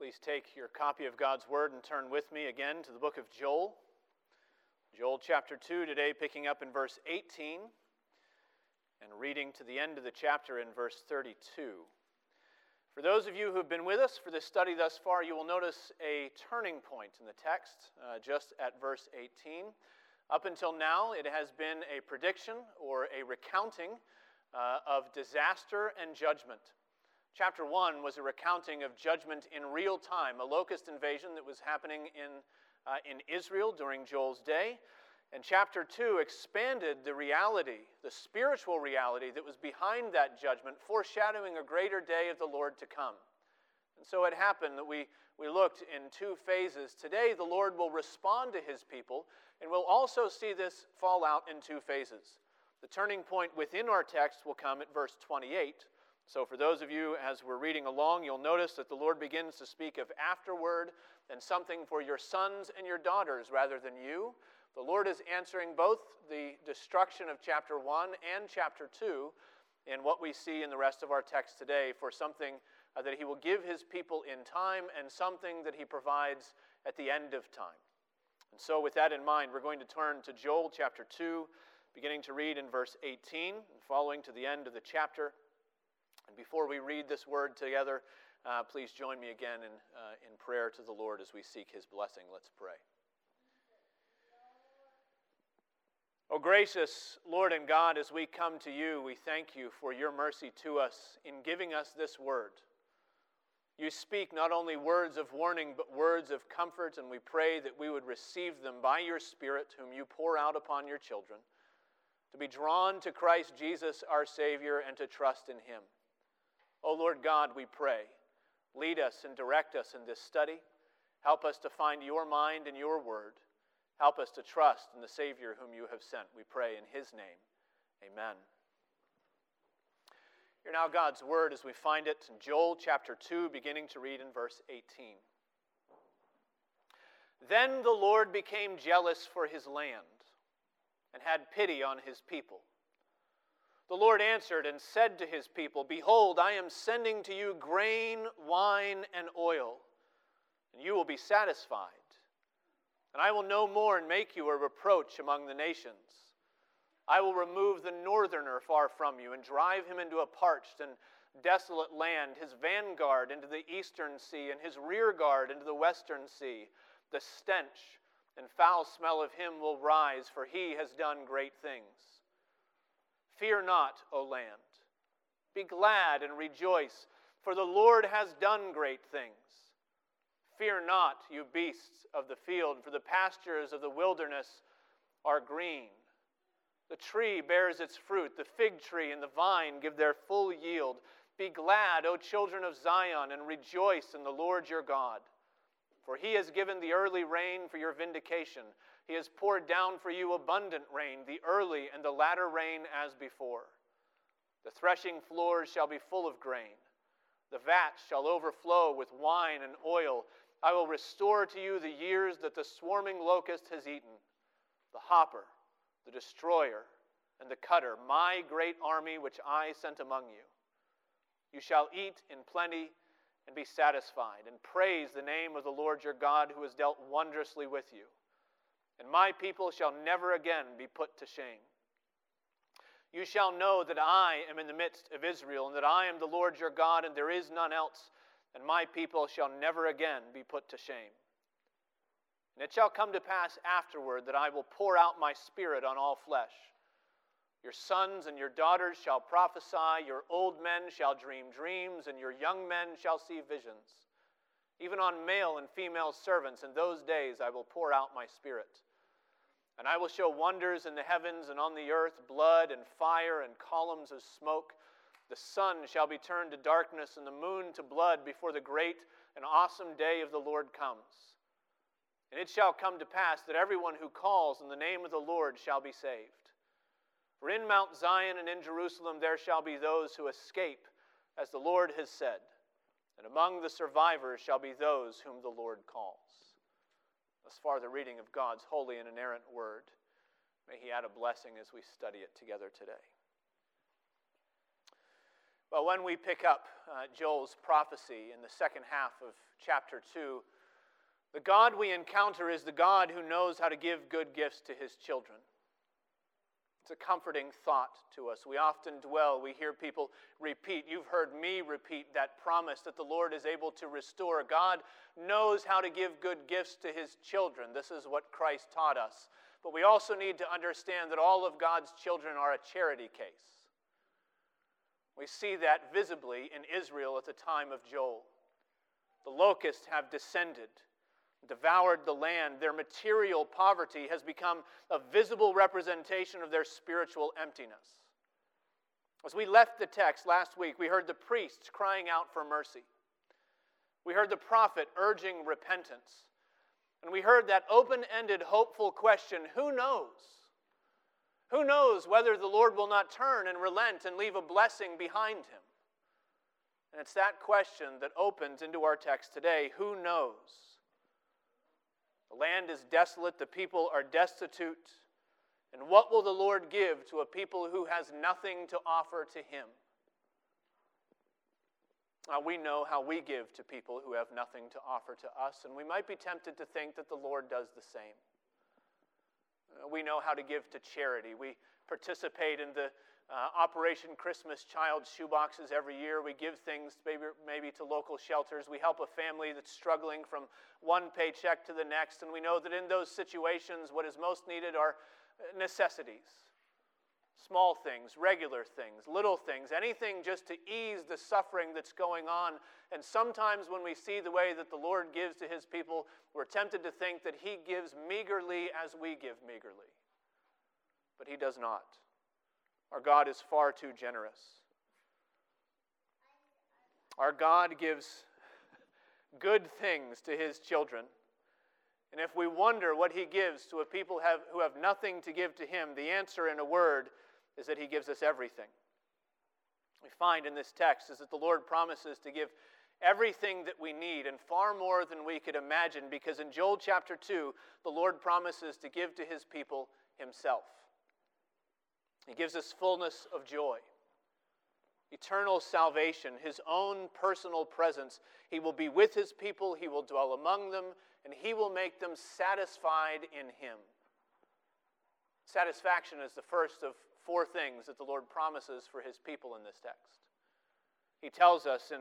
Please take your copy of God's Word and turn with me again to the book of Joel. Joel chapter 2, today picking up in verse 18 and reading to the end of the chapter in verse 32. For those of you who have been with us for this study thus far, you will notice a turning point in the text uh, just at verse 18. Up until now, it has been a prediction or a recounting uh, of disaster and judgment. Chapter 1 was a recounting of judgment in real time, a locust invasion that was happening in, uh, in Israel during Joel's day. And chapter 2 expanded the reality, the spiritual reality that was behind that judgment, foreshadowing a greater day of the Lord to come. And so it happened that we, we looked in two phases. Today, the Lord will respond to his people, and we'll also see this fall out in two phases. The turning point within our text will come at verse 28 so, for those of you, as we're reading along, you'll notice that the Lord begins to speak of afterward and something for your sons and your daughters rather than you. The Lord is answering both the destruction of chapter 1 and chapter 2 in what we see in the rest of our text today for something uh, that He will give His people in time and something that He provides at the end of time. And so, with that in mind, we're going to turn to Joel chapter 2, beginning to read in verse 18 and following to the end of the chapter. And before we read this word together, uh, please join me again in, uh, in prayer to the Lord as we seek his blessing. Let's pray. O oh, gracious Lord and God, as we come to you, we thank you for your mercy to us in giving us this word. You speak not only words of warning, but words of comfort, and we pray that we would receive them by your Spirit, whom you pour out upon your children, to be drawn to Christ Jesus, our Savior, and to trust in him. O oh Lord God, we pray, lead us and direct us in this study. Help us to find your mind and your word. Help us to trust in the Savior whom you have sent. We pray in his name. Amen. Hear now God's word as we find it in Joel chapter 2, beginning to read in verse 18. Then the Lord became jealous for his land and had pity on his people. The Lord answered and said to his people, Behold, I am sending to you grain, wine, and oil, and you will be satisfied. And I will no more make you a reproach among the nations. I will remove the northerner far from you and drive him into a parched and desolate land, his vanguard into the eastern sea, and his rearguard into the western sea. The stench and foul smell of him will rise, for he has done great things. Fear not, O land. Be glad and rejoice, for the Lord has done great things. Fear not, you beasts of the field, for the pastures of the wilderness are green. The tree bears its fruit, the fig tree and the vine give their full yield. Be glad, O children of Zion, and rejoice in the Lord your God. For he has given the early rain for your vindication he has poured down for you abundant rain, the early and the latter rain as before. The threshing floors shall be full of grain. The vats shall overflow with wine and oil. I will restore to you the years that the swarming locust has eaten, the hopper, the destroyer, and the cutter, my great army which I sent among you. You shall eat in plenty and be satisfied, and praise the name of the Lord your God who has dealt wondrously with you and my people shall never again be put to shame. You shall know that I am in the midst of Israel, and that I am the Lord your God, and there is none else, and my people shall never again be put to shame. And it shall come to pass afterward that I will pour out my spirit on all flesh. Your sons and your daughters shall prophesy, your old men shall dream dreams, and your young men shall see visions. Even on male and female servants in those days I will pour out my spirit. And I will show wonders in the heavens and on the earth blood and fire and columns of smoke. The sun shall be turned to darkness and the moon to blood before the great and awesome day of the Lord comes. And it shall come to pass that everyone who calls in the name of the Lord shall be saved. For in Mount Zion and in Jerusalem there shall be those who escape, as the Lord has said, and among the survivors shall be those whom the Lord calls. Thus far, the reading of God's holy and inerrant word. May He add a blessing as we study it together today. Well, when we pick up uh, Joel's prophecy in the second half of chapter 2, the God we encounter is the God who knows how to give good gifts to his children. It's a comforting thought to us. We often dwell, we hear people repeat. You've heard me repeat that promise that the Lord is able to restore. God knows how to give good gifts to his children. This is what Christ taught us. But we also need to understand that all of God's children are a charity case. We see that visibly in Israel at the time of Joel. The locusts have descended, devoured the land. Their material poverty has become a visible representation of their spiritual emptiness. As we left the text last week, we heard the priests crying out for mercy. We heard the prophet urging repentance. And we heard that open ended, hopeful question who knows? Who knows whether the Lord will not turn and relent and leave a blessing behind him? And it's that question that opens into our text today. Who knows? The land is desolate, the people are destitute. And what will the Lord give to a people who has nothing to offer to him? Now, we know how we give to people who have nothing to offer to us, and we might be tempted to think that the Lord does the same. Uh, we know how to give to charity. We participate in the uh, Operation Christmas Child shoeboxes every year. We give things maybe, maybe to local shelters. We help a family that's struggling from one paycheck to the next. And we know that in those situations, what is most needed are uh, necessities small things, regular things, little things, anything just to ease the suffering that's going on. And sometimes when we see the way that the Lord gives to his people, we're tempted to think that he gives meagerly as we give meagerly. But he does not. Our God is far too generous. Our God gives good things to his children. And if we wonder what he gives to a people have, who have nothing to give to him, the answer in a word is that he gives us everything. We find in this text is that the Lord promises to give everything that we need and far more than we could imagine because in Joel chapter 2, the Lord promises to give to his people himself. He gives us fullness of joy, eternal salvation, his own personal presence. He will be with his people, he will dwell among them, and he will make them satisfied in him. Satisfaction is the first of four things that the Lord promises for his people in this text. He tells us in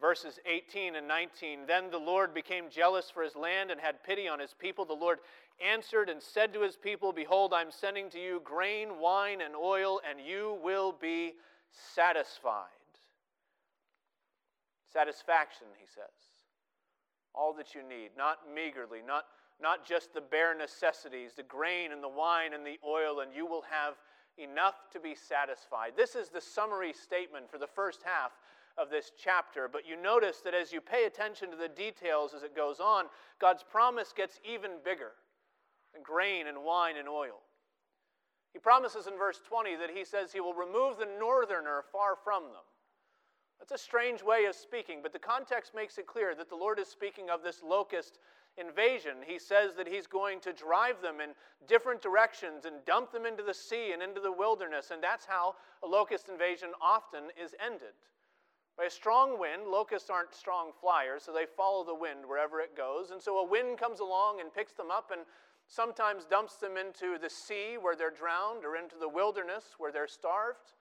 verses 18 and 19 Then the Lord became jealous for his land and had pity on his people. The Lord answered and said to his people, Behold, I'm sending to you grain, wine, and oil, and you will be satisfied. Satisfaction, he says. All that you need, not meagerly, not, not just the bare necessities, the grain and the wine and the oil, and you will have enough to be satisfied. This is the summary statement for the first half of this chapter, but you notice that as you pay attention to the details as it goes on, God's promise gets even bigger than grain and wine and oil. He promises in verse 20 that he says he will remove the northerner far from them. That's a strange way of speaking, but the context makes it clear that the Lord is speaking of this locust invasion. He says that he's going to drive them in different directions and dump them into the sea and into the wilderness. And that's how a locust invasion often is ended. By a strong wind, locusts aren't strong flyers, so they follow the wind wherever it goes. And so a wind comes along and picks them up and sometimes dumps them into the sea where they're drowned or into the wilderness where they're starved.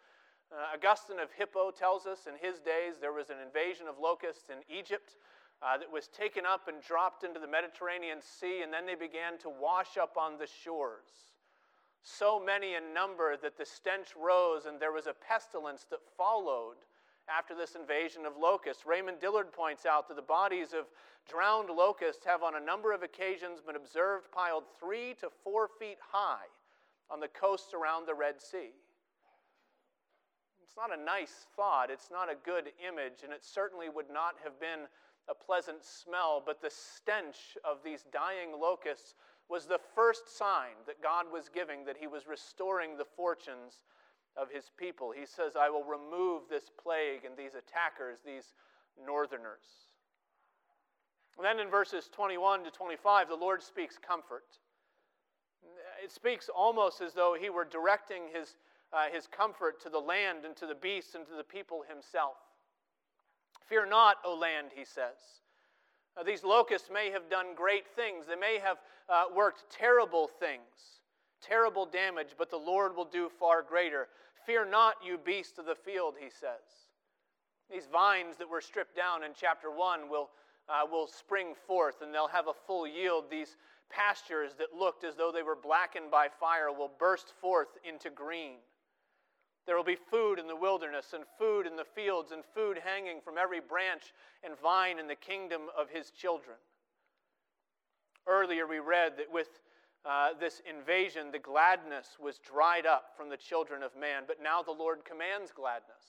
Uh, Augustine of Hippo tells us in his days there was an invasion of locusts in Egypt uh, that was taken up and dropped into the Mediterranean Sea, and then they began to wash up on the shores. So many in number that the stench rose, and there was a pestilence that followed after this invasion of locusts. Raymond Dillard points out that the bodies of drowned locusts have on a number of occasions been observed piled three to four feet high on the coasts around the Red Sea. It's not a nice thought, it's not a good image, and it certainly would not have been a pleasant smell, but the stench of these dying locusts was the first sign that God was giving that He was restoring the fortunes of His people. He says, I will remove this plague and these attackers, these northerners. And then in verses 21 to 25, the Lord speaks comfort. It speaks almost as though He were directing His, uh, his comfort to the land and to the beasts and to the people Himself. Fear not, O land, he says. Now, these locusts may have done great things, they may have uh, worked terrible things, terrible damage, but the Lord will do far greater. Fear not, you beasts of the field, he says. These vines that were stripped down in chapter 1 will, uh, will spring forth and they'll have a full yield. These pastures that looked as though they were blackened by fire will burst forth into green. There will be food in the wilderness, and food in the fields, and food hanging from every branch and vine in the kingdom of his children. Earlier, we read that with uh, this invasion, the gladness was dried up from the children of man, but now the Lord commands gladness.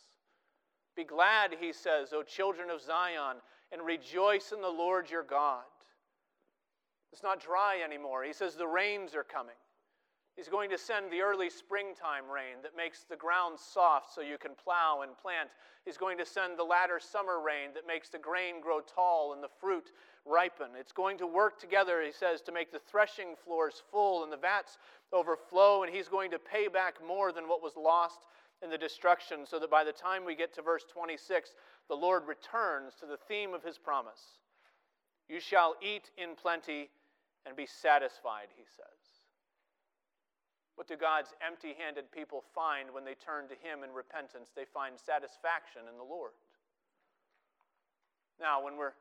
Be glad, he says, O children of Zion, and rejoice in the Lord your God. It's not dry anymore. He says the rains are coming. He's going to send the early springtime rain that makes the ground soft so you can plow and plant. He's going to send the latter summer rain that makes the grain grow tall and the fruit ripen. It's going to work together, he says, to make the threshing floors full and the vats overflow, and he's going to pay back more than what was lost in the destruction, so that by the time we get to verse 26, the Lord returns to the theme of his promise. You shall eat in plenty and be satisfied, he says. What do God's empty handed people find when they turn to Him in repentance? They find satisfaction in the Lord. Now, when we're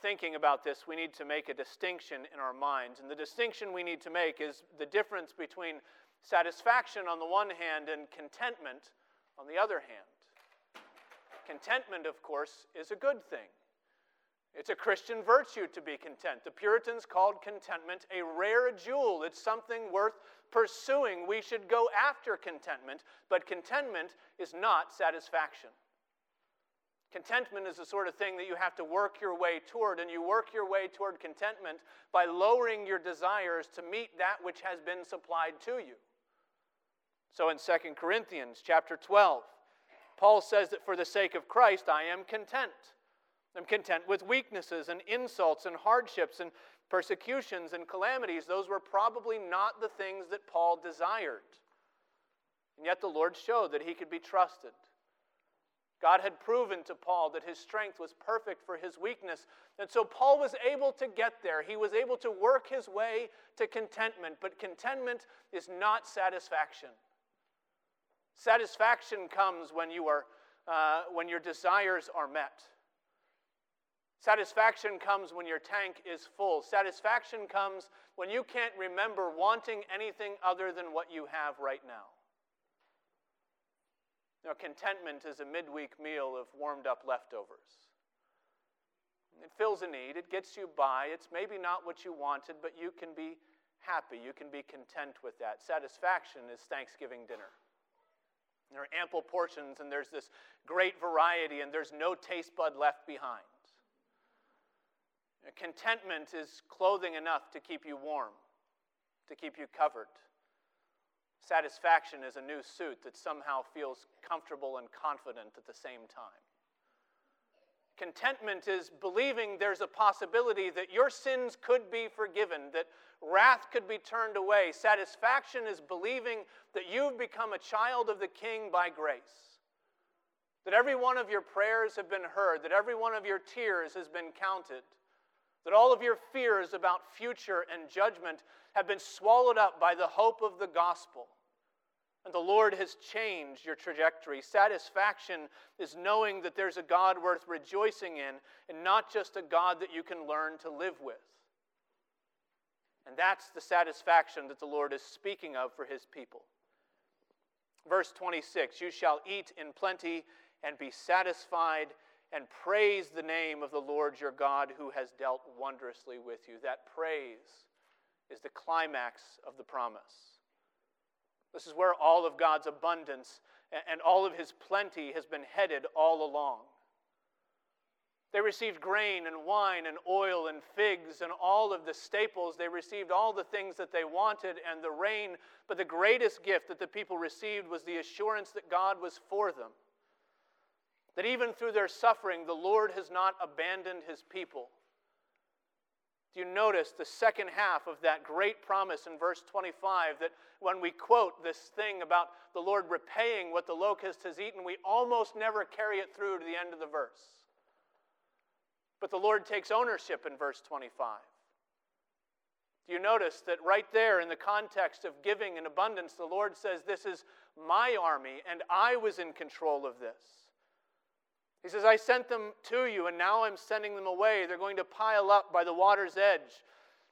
thinking about this, we need to make a distinction in our minds. And the distinction we need to make is the difference between satisfaction on the one hand and contentment on the other hand. Contentment, of course, is a good thing. It's a Christian virtue to be content. The Puritans called contentment a rare jewel. It's something worth pursuing. We should go after contentment, but contentment is not satisfaction. Contentment is the sort of thing that you have to work your way toward, and you work your way toward contentment by lowering your desires to meet that which has been supplied to you. So in 2 Corinthians chapter 12, Paul says that for the sake of Christ I am content. I'm content with weaknesses and insults and hardships and persecutions and calamities. Those were probably not the things that Paul desired. And yet the Lord showed that he could be trusted. God had proven to Paul that his strength was perfect for his weakness. And so Paul was able to get there. He was able to work his way to contentment. But contentment is not satisfaction. Satisfaction comes when, you are, uh, when your desires are met. Satisfaction comes when your tank is full. Satisfaction comes when you can't remember wanting anything other than what you have right now. Now, contentment is a midweek meal of warmed up leftovers. It fills a need, it gets you by. It's maybe not what you wanted, but you can be happy. You can be content with that. Satisfaction is Thanksgiving dinner. There are ample portions, and there's this great variety, and there's no taste bud left behind. Contentment is clothing enough to keep you warm, to keep you covered. Satisfaction is a new suit that somehow feels comfortable and confident at the same time. Contentment is believing there's a possibility that your sins could be forgiven, that wrath could be turned away. Satisfaction is believing that you've become a child of the King by grace, that every one of your prayers have been heard, that every one of your tears has been counted that all of your fears about future and judgment have been swallowed up by the hope of the gospel. And the Lord has changed your trajectory. Satisfaction is knowing that there's a God worth rejoicing in and not just a God that you can learn to live with. And that's the satisfaction that the Lord is speaking of for his people. Verse 26 You shall eat in plenty and be satisfied and praise the name of the Lord your God who has dealt wondrously with you. That praise is the climax of the promise. This is where all of God's abundance and all of his plenty has been headed all along. They received grain and wine and oil and figs and all of the staples. They received all the things that they wanted and the rain. But the greatest gift that the people received was the assurance that God was for them. That even through their suffering, the Lord has not abandoned his people. Do you notice the second half of that great promise in verse 25 that when we quote this thing about the Lord repaying what the locust has eaten, we almost never carry it through to the end of the verse? But the Lord takes ownership in verse 25. Do you notice that right there in the context of giving in abundance, the Lord says, This is my army, and I was in control of this. He says, I sent them to you, and now I'm sending them away. They're going to pile up by the water's edge.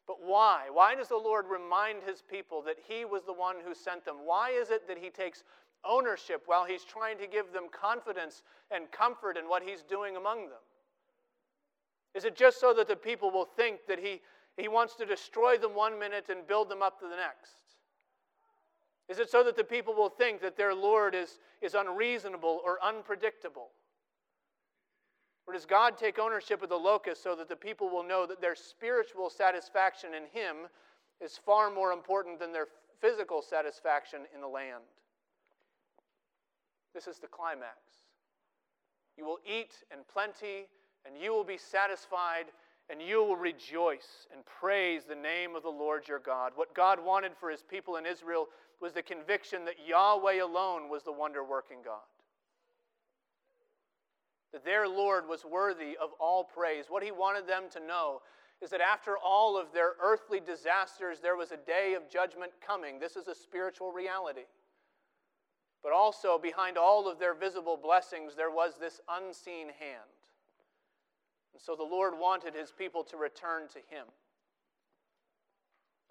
But why? Why does the Lord remind his people that he was the one who sent them? Why is it that he takes ownership while he's trying to give them confidence and comfort in what he's doing among them? Is it just so that the people will think that he, he wants to destroy them one minute and build them up to the next? Is it so that the people will think that their Lord is, is unreasonable or unpredictable? Or does God take ownership of the locust so that the people will know that their spiritual satisfaction in Him is far more important than their physical satisfaction in the land? This is the climax. You will eat in plenty, and you will be satisfied, and you will rejoice and praise the name of the Lord your God. What God wanted for his people in Israel was the conviction that Yahweh alone was the wonder working God. That their Lord was worthy of all praise. What he wanted them to know is that after all of their earthly disasters, there was a day of judgment coming. This is a spiritual reality. But also, behind all of their visible blessings, there was this unseen hand. And so the Lord wanted his people to return to him.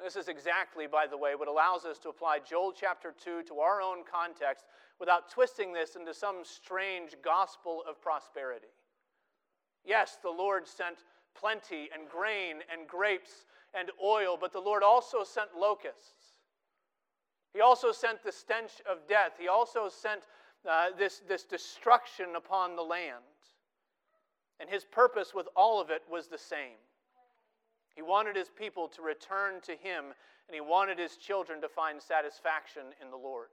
This is exactly, by the way, what allows us to apply Joel chapter 2 to our own context without twisting this into some strange gospel of prosperity. Yes, the Lord sent plenty and grain and grapes and oil, but the Lord also sent locusts. He also sent the stench of death. He also sent uh, this, this destruction upon the land. And his purpose with all of it was the same. He wanted his people to return to him, and he wanted his children to find satisfaction in the Lord.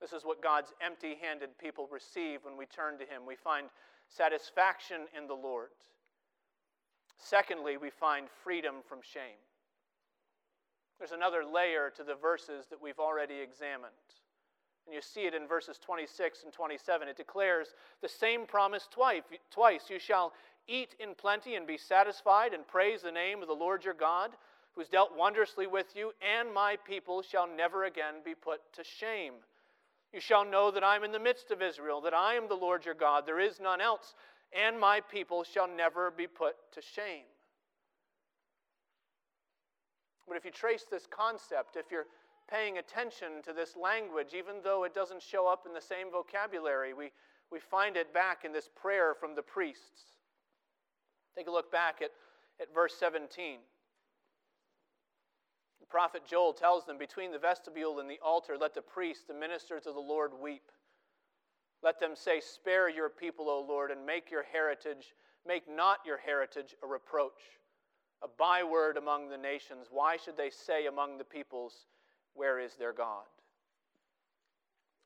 This is what God's empty handed people receive when we turn to him. We find satisfaction in the Lord. Secondly, we find freedom from shame. There's another layer to the verses that we've already examined. And you see it in verses 26 and 27. It declares the same promise twice. Twice you shall eat in plenty and be satisfied, and praise the name of the Lord your God, who has dealt wondrously with you, and my people shall never again be put to shame. You shall know that I'm in the midst of Israel, that I am the Lord your God, there is none else, and my people shall never be put to shame. But if you trace this concept, if you're paying attention to this language, even though it doesn't show up in the same vocabulary, we, we find it back in this prayer from the priests. Take a look back at, at verse 17. The prophet Joel tells them between the vestibule and the altar, let the priests, the ministers of the Lord, weep. Let them say, Spare your people, O Lord, and make your heritage, make not your heritage a reproach a byword among the nations. Why should they say among the peoples, Where is their God?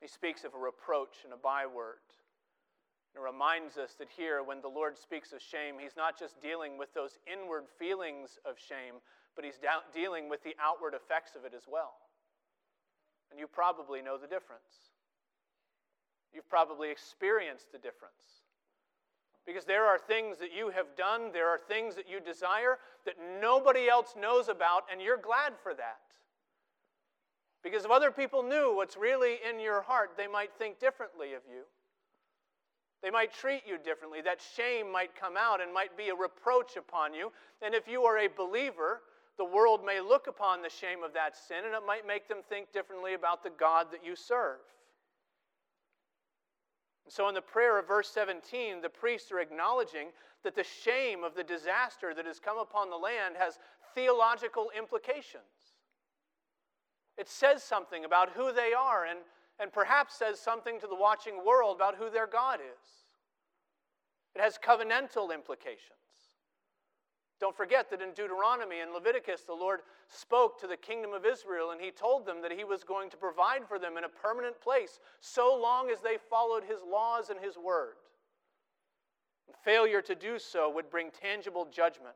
He speaks of a reproach and a byword. It reminds us that here, when the Lord speaks of shame, He's not just dealing with those inward feelings of shame, but He's dealing with the outward effects of it as well. And you probably know the difference. You've probably experienced the difference. Because there are things that you have done, there are things that you desire that nobody else knows about, and you're glad for that. Because if other people knew what's really in your heart, they might think differently of you. They might treat you differently. That shame might come out and might be a reproach upon you. And if you are a believer, the world may look upon the shame of that sin and it might make them think differently about the God that you serve. And so, in the prayer of verse 17, the priests are acknowledging that the shame of the disaster that has come upon the land has theological implications. It says something about who they are and, and perhaps says something to the watching world about who their God is. It has covenantal implications. Don't forget that in Deuteronomy and Leviticus, the Lord spoke to the kingdom of Israel and he told them that he was going to provide for them in a permanent place so long as they followed his laws and his word. failure to do so would bring tangible judgment.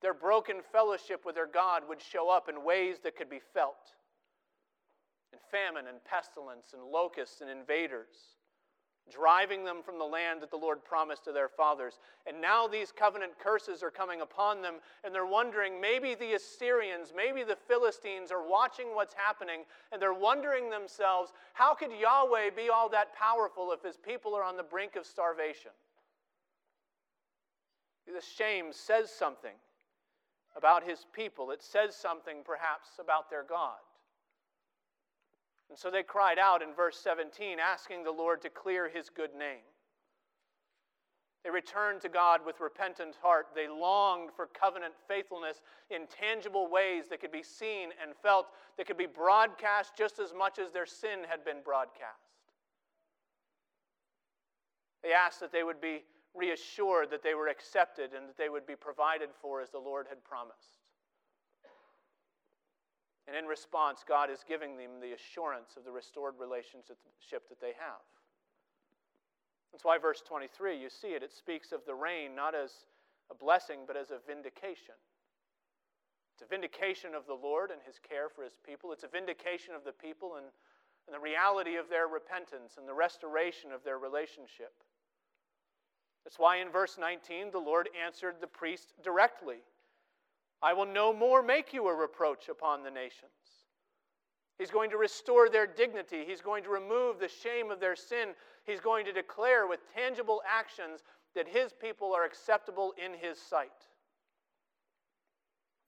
Their broken fellowship with their God would show up in ways that could be felt in famine and pestilence and locusts and invaders, driving them from the land that the Lord promised to their fathers. And now these covenant curses are coming upon them, and they're wondering maybe the Assyrians, maybe the Philistines are watching what's happening, and they're wondering themselves, how could Yahweh be all that powerful if his people are on the brink of starvation? This shame says something about his people, it says something perhaps about their God. And so they cried out in verse 17, asking the Lord to clear his good name. They returned to God with repentant heart. They longed for covenant faithfulness in tangible ways that could be seen and felt, that could be broadcast just as much as their sin had been broadcast. They asked that they would be reassured that they were accepted and that they would be provided for as the Lord had promised. And in response, God is giving them the assurance of the restored relationship that they have. That's why verse 23, you see it, it speaks of the rain not as a blessing, but as a vindication. It's a vindication of the Lord and his care for his people. It's a vindication of the people and, and the reality of their repentance and the restoration of their relationship. That's why in verse 19, the Lord answered the priest directly I will no more make you a reproach upon the nations. He's going to restore their dignity. He's going to remove the shame of their sin. He's going to declare with tangible actions that his people are acceptable in his sight.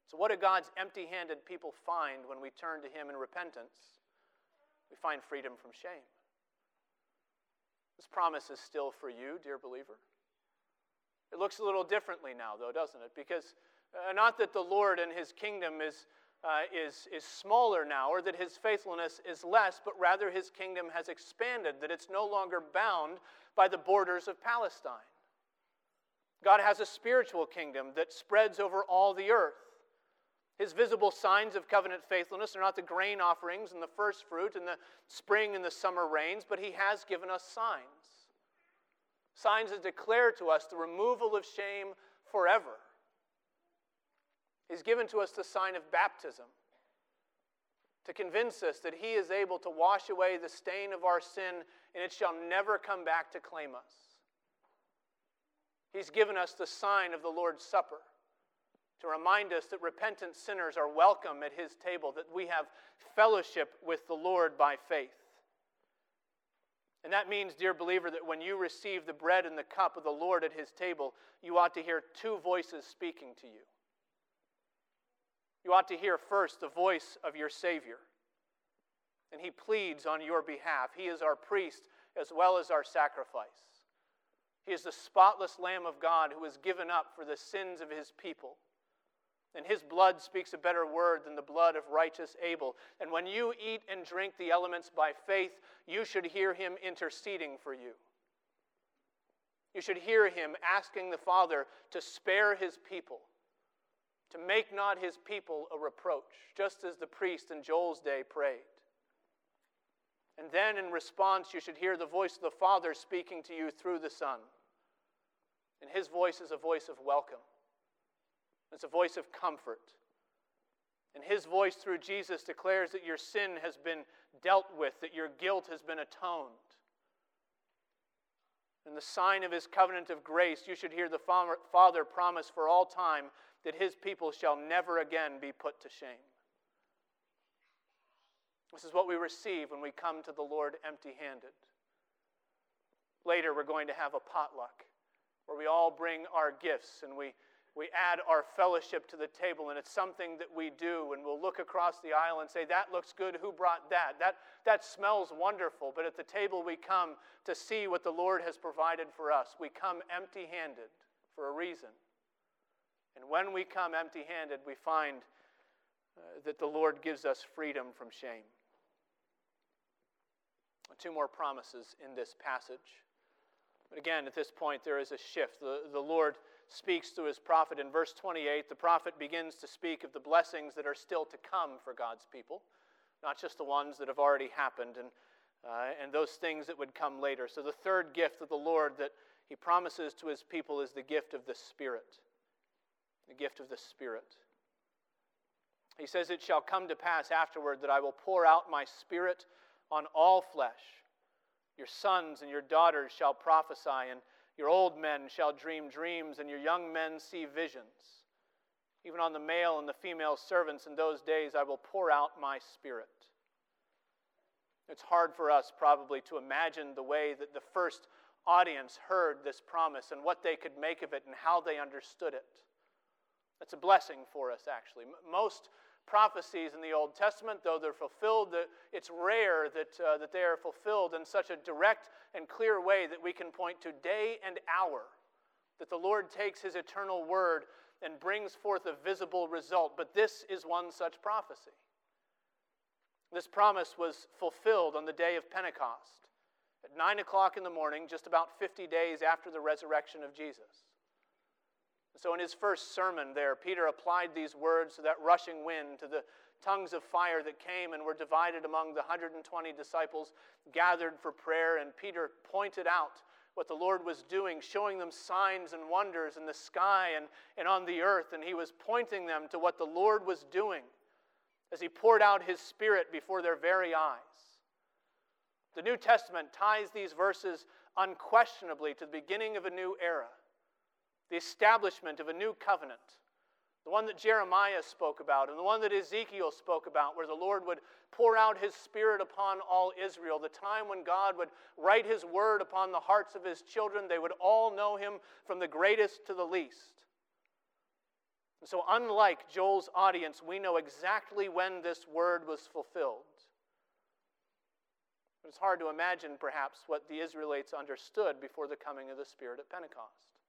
So, what do God's empty handed people find when we turn to him in repentance? We find freedom from shame. This promise is still for you, dear believer. It looks a little differently now, though, doesn't it? Because uh, not that the Lord and his kingdom is, uh, is, is smaller now or that his faithfulness is less, but rather his kingdom has expanded, that it's no longer bound by the borders of Palestine. God has a spiritual kingdom that spreads over all the earth. His visible signs of covenant faithfulness are not the grain offerings and the first fruit and the spring and the summer rains, but He has given us signs. Signs that declare to us the removal of shame forever. He's given to us the sign of baptism to convince us that He is able to wash away the stain of our sin and it shall never come back to claim us. He's given us the sign of the Lord's Supper to remind us that repentant sinners are welcome at His table, that we have fellowship with the Lord by faith. And that means, dear believer, that when you receive the bread and the cup of the Lord at His table, you ought to hear two voices speaking to you. You ought to hear first the voice of your Savior. And he pleads on your behalf. He is our priest as well as our sacrifice. He is the spotless Lamb of God who was given up for the sins of his people. And his blood speaks a better word than the blood of righteous Abel. And when you eat and drink the elements by faith, you should hear him interceding for you. You should hear him asking the Father to spare his people to make not his people a reproach, just as the priest in Joel's day prayed. And then in response, you should hear the voice of the Father speaking to you through the Son. And his voice is a voice of welcome, it's a voice of comfort. And his voice through Jesus declares that your sin has been dealt with, that your guilt has been atoned. In the sign of his covenant of grace, you should hear the Father promise for all time that his people shall never again be put to shame. This is what we receive when we come to the Lord empty handed. Later, we're going to have a potluck where we all bring our gifts and we, we add our fellowship to the table, and it's something that we do, and we'll look across the aisle and say, That looks good. Who brought that? That, that smells wonderful. But at the table, we come to see what the Lord has provided for us. We come empty handed for a reason. And when we come empty handed, we find uh, that the Lord gives us freedom from shame. Two more promises in this passage. But again, at this point, there is a shift. The, the Lord speaks through his prophet. In verse 28, the prophet begins to speak of the blessings that are still to come for God's people, not just the ones that have already happened and, uh, and those things that would come later. So, the third gift of the Lord that he promises to his people is the gift of the Spirit the gift of the Spirit. He says, It shall come to pass afterward that I will pour out my Spirit on all flesh. Your sons and your daughters shall prophesy, and your old men shall dream dreams, and your young men see visions. Even on the male and the female servants in those days I will pour out my spirit. It's hard for us probably to imagine the way that the first audience heard this promise and what they could make of it and how they understood it. That's a blessing for us, actually. Most prophecies in the Old Testament, though they're fulfilled, it's rare that, uh, that they are fulfilled in such a direct and clear way that we can point to day and hour, that the Lord takes his eternal word and brings forth a visible result. But this is one such prophecy. This promise was fulfilled on the day of Pentecost at 9 o'clock in the morning, just about 50 days after the resurrection of Jesus. So, in his first sermon there, Peter applied these words to that rushing wind, to the tongues of fire that came and were divided among the 120 disciples gathered for prayer. And Peter pointed out what the Lord was doing, showing them signs and wonders in the sky and, and on the earth. And he was pointing them to what the Lord was doing as he poured out his Spirit before their very eyes. The New Testament ties these verses unquestionably to the beginning of a new era the establishment of a new covenant, the one that Jeremiah spoke about and the one that Ezekiel spoke about, where the Lord would pour out his Spirit upon all Israel, the time when God would write his word upon the hearts of his children. They would all know him from the greatest to the least. And so, unlike Joel's audience, we know exactly when this word was fulfilled. It's hard to imagine, perhaps, what the Israelites understood before the coming of the Spirit at Pentecost.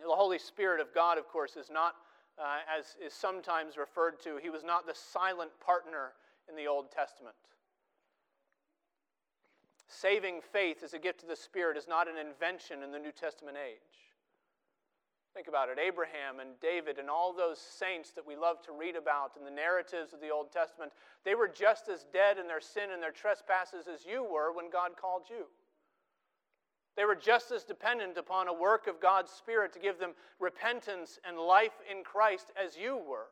The Holy Spirit of God, of course, is not, uh, as is sometimes referred to, he was not the silent partner in the Old Testament. Saving faith as a gift of the Spirit is not an invention in the New Testament age. Think about it Abraham and David and all those saints that we love to read about in the narratives of the Old Testament, they were just as dead in their sin and their trespasses as you were when God called you. They were just as dependent upon a work of God's Spirit to give them repentance and life in Christ as you were.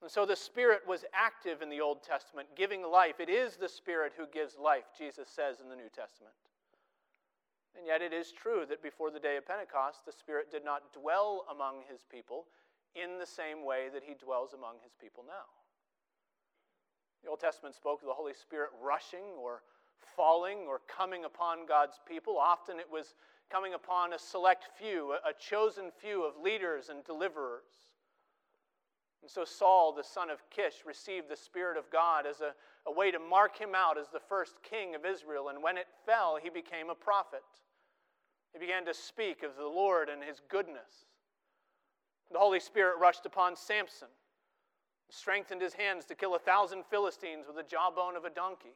And so the Spirit was active in the Old Testament, giving life. It is the Spirit who gives life, Jesus says in the New Testament. And yet it is true that before the day of Pentecost, the Spirit did not dwell among his people in the same way that he dwells among his people now. The Old Testament spoke of the Holy Spirit rushing or falling or coming upon God's people. Often it was coming upon a select few, a chosen few of leaders and deliverers. And so Saul, the son of Kish, received the Spirit of God as a, a way to mark him out as the first king of Israel. And when it fell, he became a prophet. He began to speak of the Lord and his goodness. The Holy Spirit rushed upon Samson, strengthened his hands to kill a thousand Philistines with the jawbone of a donkey.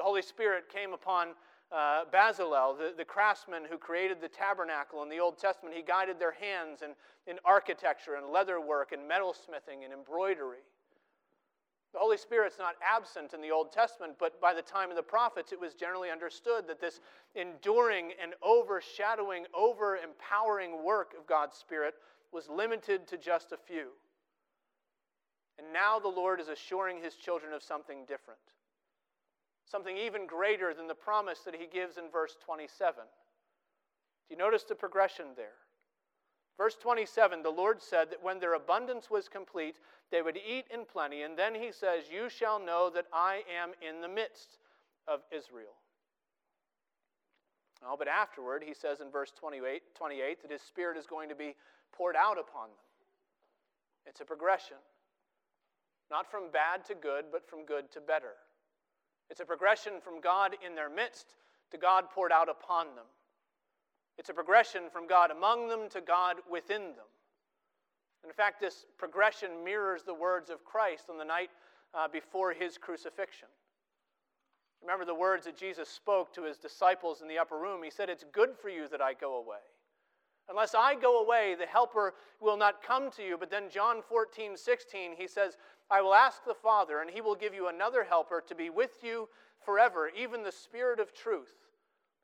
The Holy Spirit came upon uh, Bezalel, the, the craftsman who created the tabernacle in the Old Testament. He guided their hands in, in architecture and leatherwork and metalsmithing and embroidery. The Holy Spirit's not absent in the Old Testament, but by the time of the prophets, it was generally understood that this enduring and overshadowing, over empowering work of God's Spirit was limited to just a few. And now the Lord is assuring his children of something different something even greater than the promise that he gives in verse 27. Do you notice the progression there? Verse 27 the Lord said that when their abundance was complete, they would eat in plenty. And then he says, You shall know that I am in the midst of Israel. Oh, but afterward, he says in verse 28, 28 that his spirit is going to be poured out upon them. It's a progression. Not from bad to good, but from good to better. It's a progression from God in their midst to God poured out upon them. It's a progression from God among them to God within them. And In fact, this progression mirrors the words of Christ on the night uh, before his crucifixion. Remember the words that Jesus spoke to his disciples in the upper room. He said, It's good for you that I go away. Unless I go away, the Helper will not come to you. But then, John 14, 16, he says, I will ask the Father, and he will give you another helper to be with you forever, even the Spirit of truth,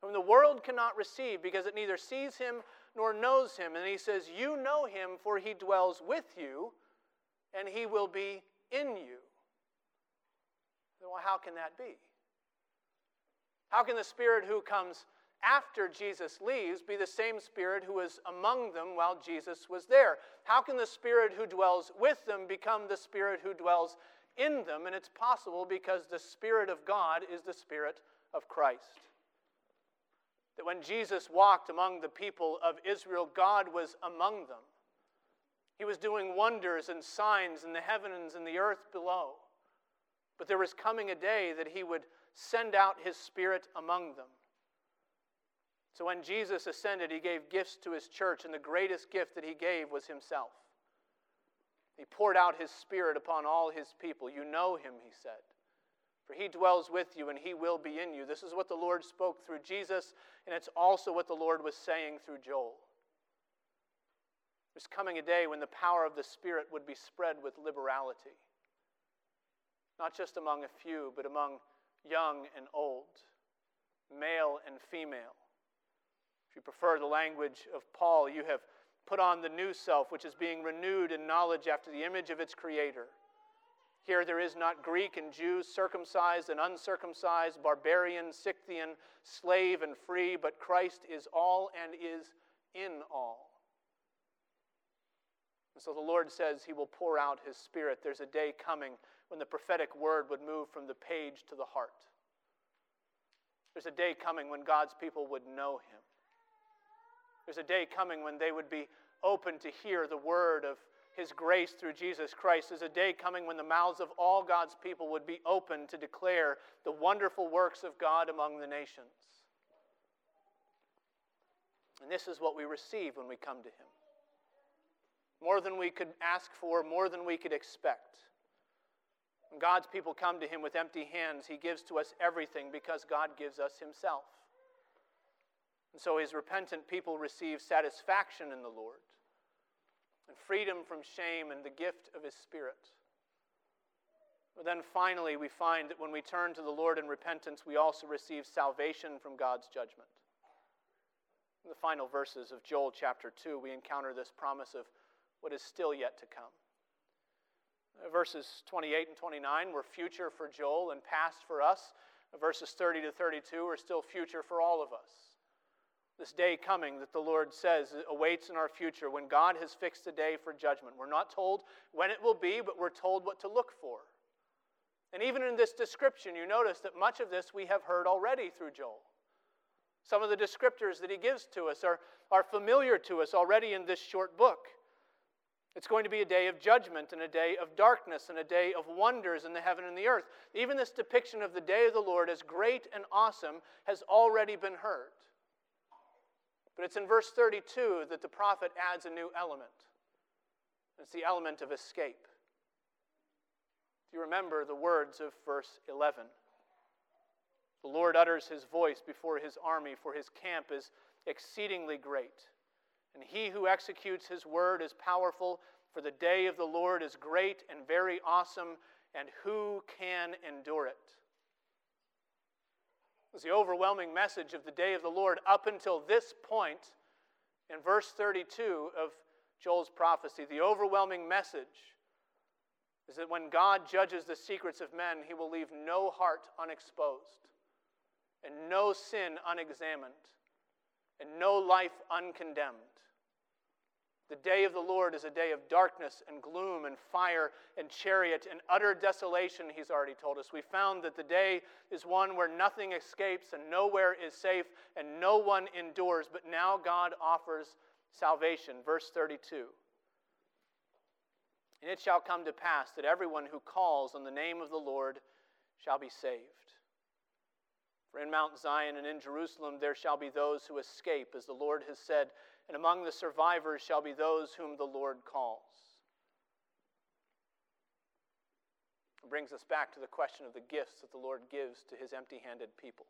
whom the world cannot receive because it neither sees him nor knows him. And he says, You know him, for he dwells with you, and he will be in you. Well, how can that be? How can the Spirit who comes after Jesus leaves be the same Spirit who was among them while Jesus was there? How can the Spirit who dwells with them become the Spirit who dwells in them? And it's possible because the Spirit of God is the Spirit of Christ. That when Jesus walked among the people of Israel, God was among them. He was doing wonders and signs in the heavens and the earth below. But there was coming a day that he would send out his Spirit among them. So when Jesus ascended, he gave gifts to his church, and the greatest gift that he gave was himself. He poured out his Spirit upon all his people. You know him, he said. For he dwells with you, and he will be in you. This is what the Lord spoke through Jesus, and it's also what the Lord was saying through Joel. There's coming a day when the power of the Spirit would be spread with liberality, not just among a few, but among young and old, male and female you prefer the language of Paul, you have put on the new self, which is being renewed in knowledge after the image of its creator. Here there is not Greek and Jew, circumcised and uncircumcised, barbarian, Scythian, slave and free, but Christ is all and is in all. And so the Lord says he will pour out his spirit. There's a day coming when the prophetic word would move from the page to the heart. There's a day coming when God's people would know him. There's a day coming when they would be open to hear the word of His grace through Jesus Christ. There's a day coming when the mouths of all God's people would be open to declare the wonderful works of God among the nations. And this is what we receive when we come to Him more than we could ask for, more than we could expect. When God's people come to Him with empty hands, He gives to us everything because God gives us Himself. And so his repentant people receive satisfaction in the Lord and freedom from shame and the gift of his Spirit. But then finally, we find that when we turn to the Lord in repentance, we also receive salvation from God's judgment. In the final verses of Joel chapter 2, we encounter this promise of what is still yet to come. Verses 28 and 29 were future for Joel and past for us. Verses 30 to 32 are still future for all of us this day coming that the Lord says awaits in our future when God has fixed a day for judgment. We're not told when it will be, but we're told what to look for. And even in this description, you notice that much of this we have heard already through Joel. Some of the descriptors that he gives to us are, are familiar to us already in this short book. It's going to be a day of judgment and a day of darkness and a day of wonders in the heaven and the earth. Even this depiction of the day of the Lord as great and awesome has already been heard. But it's in verse 32 that the prophet adds a new element. It's the element of escape. Do you remember the words of verse 11? The Lord utters his voice before his army, for his camp is exceedingly great. And he who executes his word is powerful, for the day of the Lord is great and very awesome, and who can endure it? Was the overwhelming message of the day of the Lord up until this point in verse 32 of Joel's prophecy. The overwhelming message is that when God judges the secrets of men, he will leave no heart unexposed, and no sin unexamined, and no life uncondemned. The day of the Lord is a day of darkness and gloom and fire and chariot and utter desolation, he's already told us. We found that the day is one where nothing escapes and nowhere is safe and no one endures, but now God offers salvation. Verse 32. And it shall come to pass that everyone who calls on the name of the Lord shall be saved. For in Mount Zion and in Jerusalem there shall be those who escape, as the Lord has said and among the survivors shall be those whom the Lord calls. It brings us back to the question of the gifts that the Lord gives to his empty handed people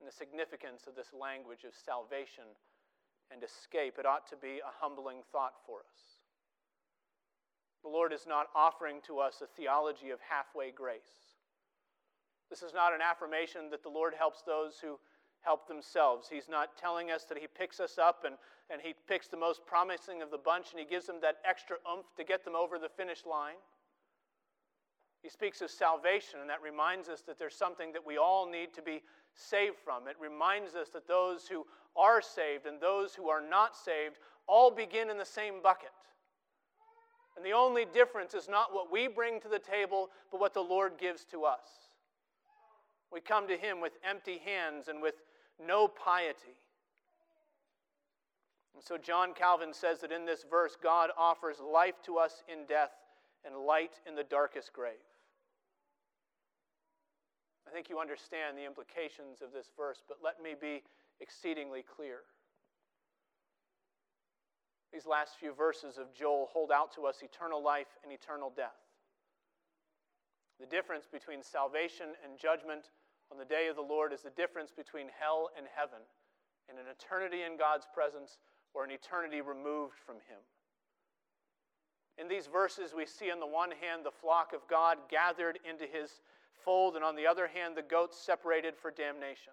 and the significance of this language of salvation and escape. It ought to be a humbling thought for us. The Lord is not offering to us a theology of halfway grace. This is not an affirmation that the Lord helps those who help themselves. He's not telling us that He picks us up and, and He picks the most promising of the bunch and He gives them that extra oomph to get them over the finish line. He speaks of salvation, and that reminds us that there's something that we all need to be saved from. It reminds us that those who are saved and those who are not saved all begin in the same bucket. And the only difference is not what we bring to the table, but what the Lord gives to us. We come to Him with empty hands and with no piety. And so John Calvin says that in this verse, God offers life to us in death and light in the darkest grave. I think you understand the implications of this verse, but let me be exceedingly clear. These last few verses of Joel hold out to us eternal life and eternal death. The difference between salvation and judgment on the day of the Lord is the difference between hell and heaven, and an eternity in God's presence or an eternity removed from Him. In these verses, we see on the one hand the flock of God gathered into His fold, and on the other hand, the goats separated for damnation.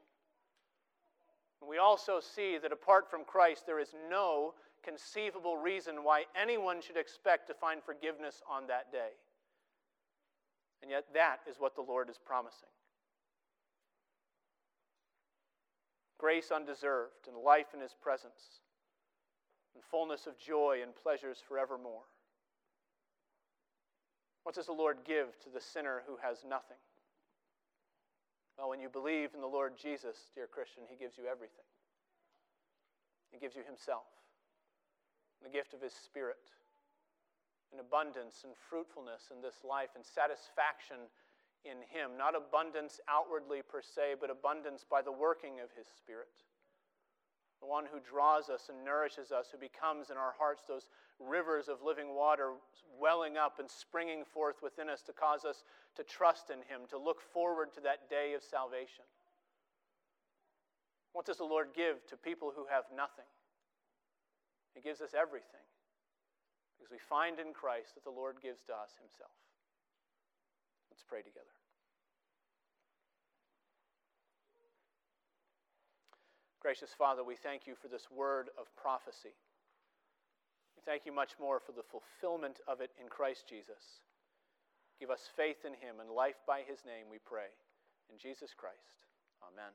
And we also see that apart from Christ, there is no conceivable reason why anyone should expect to find forgiveness on that day. And yet, that is what the Lord is promising grace undeserved, and life in His presence, and fullness of joy and pleasures forevermore. What does the Lord give to the sinner who has nothing? Well, when you believe in the Lord Jesus, dear Christian, He gives you everything. He gives you Himself, the gift of His Spirit, and abundance and fruitfulness in this life, and satisfaction in Him. Not abundance outwardly per se, but abundance by the working of His Spirit the one who draws us and nourishes us, who becomes in our hearts those rivers of living water welling up and springing forth within us to cause us to trust in Him, to look forward to that day of salvation. What does the Lord give to people who have nothing? He gives us everything because we find in Christ that the Lord gives to us Himself. Let's pray together. Gracious Father, we thank you for this word of prophecy. We thank you much more for the fulfillment of it in Christ Jesus. Give us faith in him and life by his name, we pray. In Jesus Christ. Amen.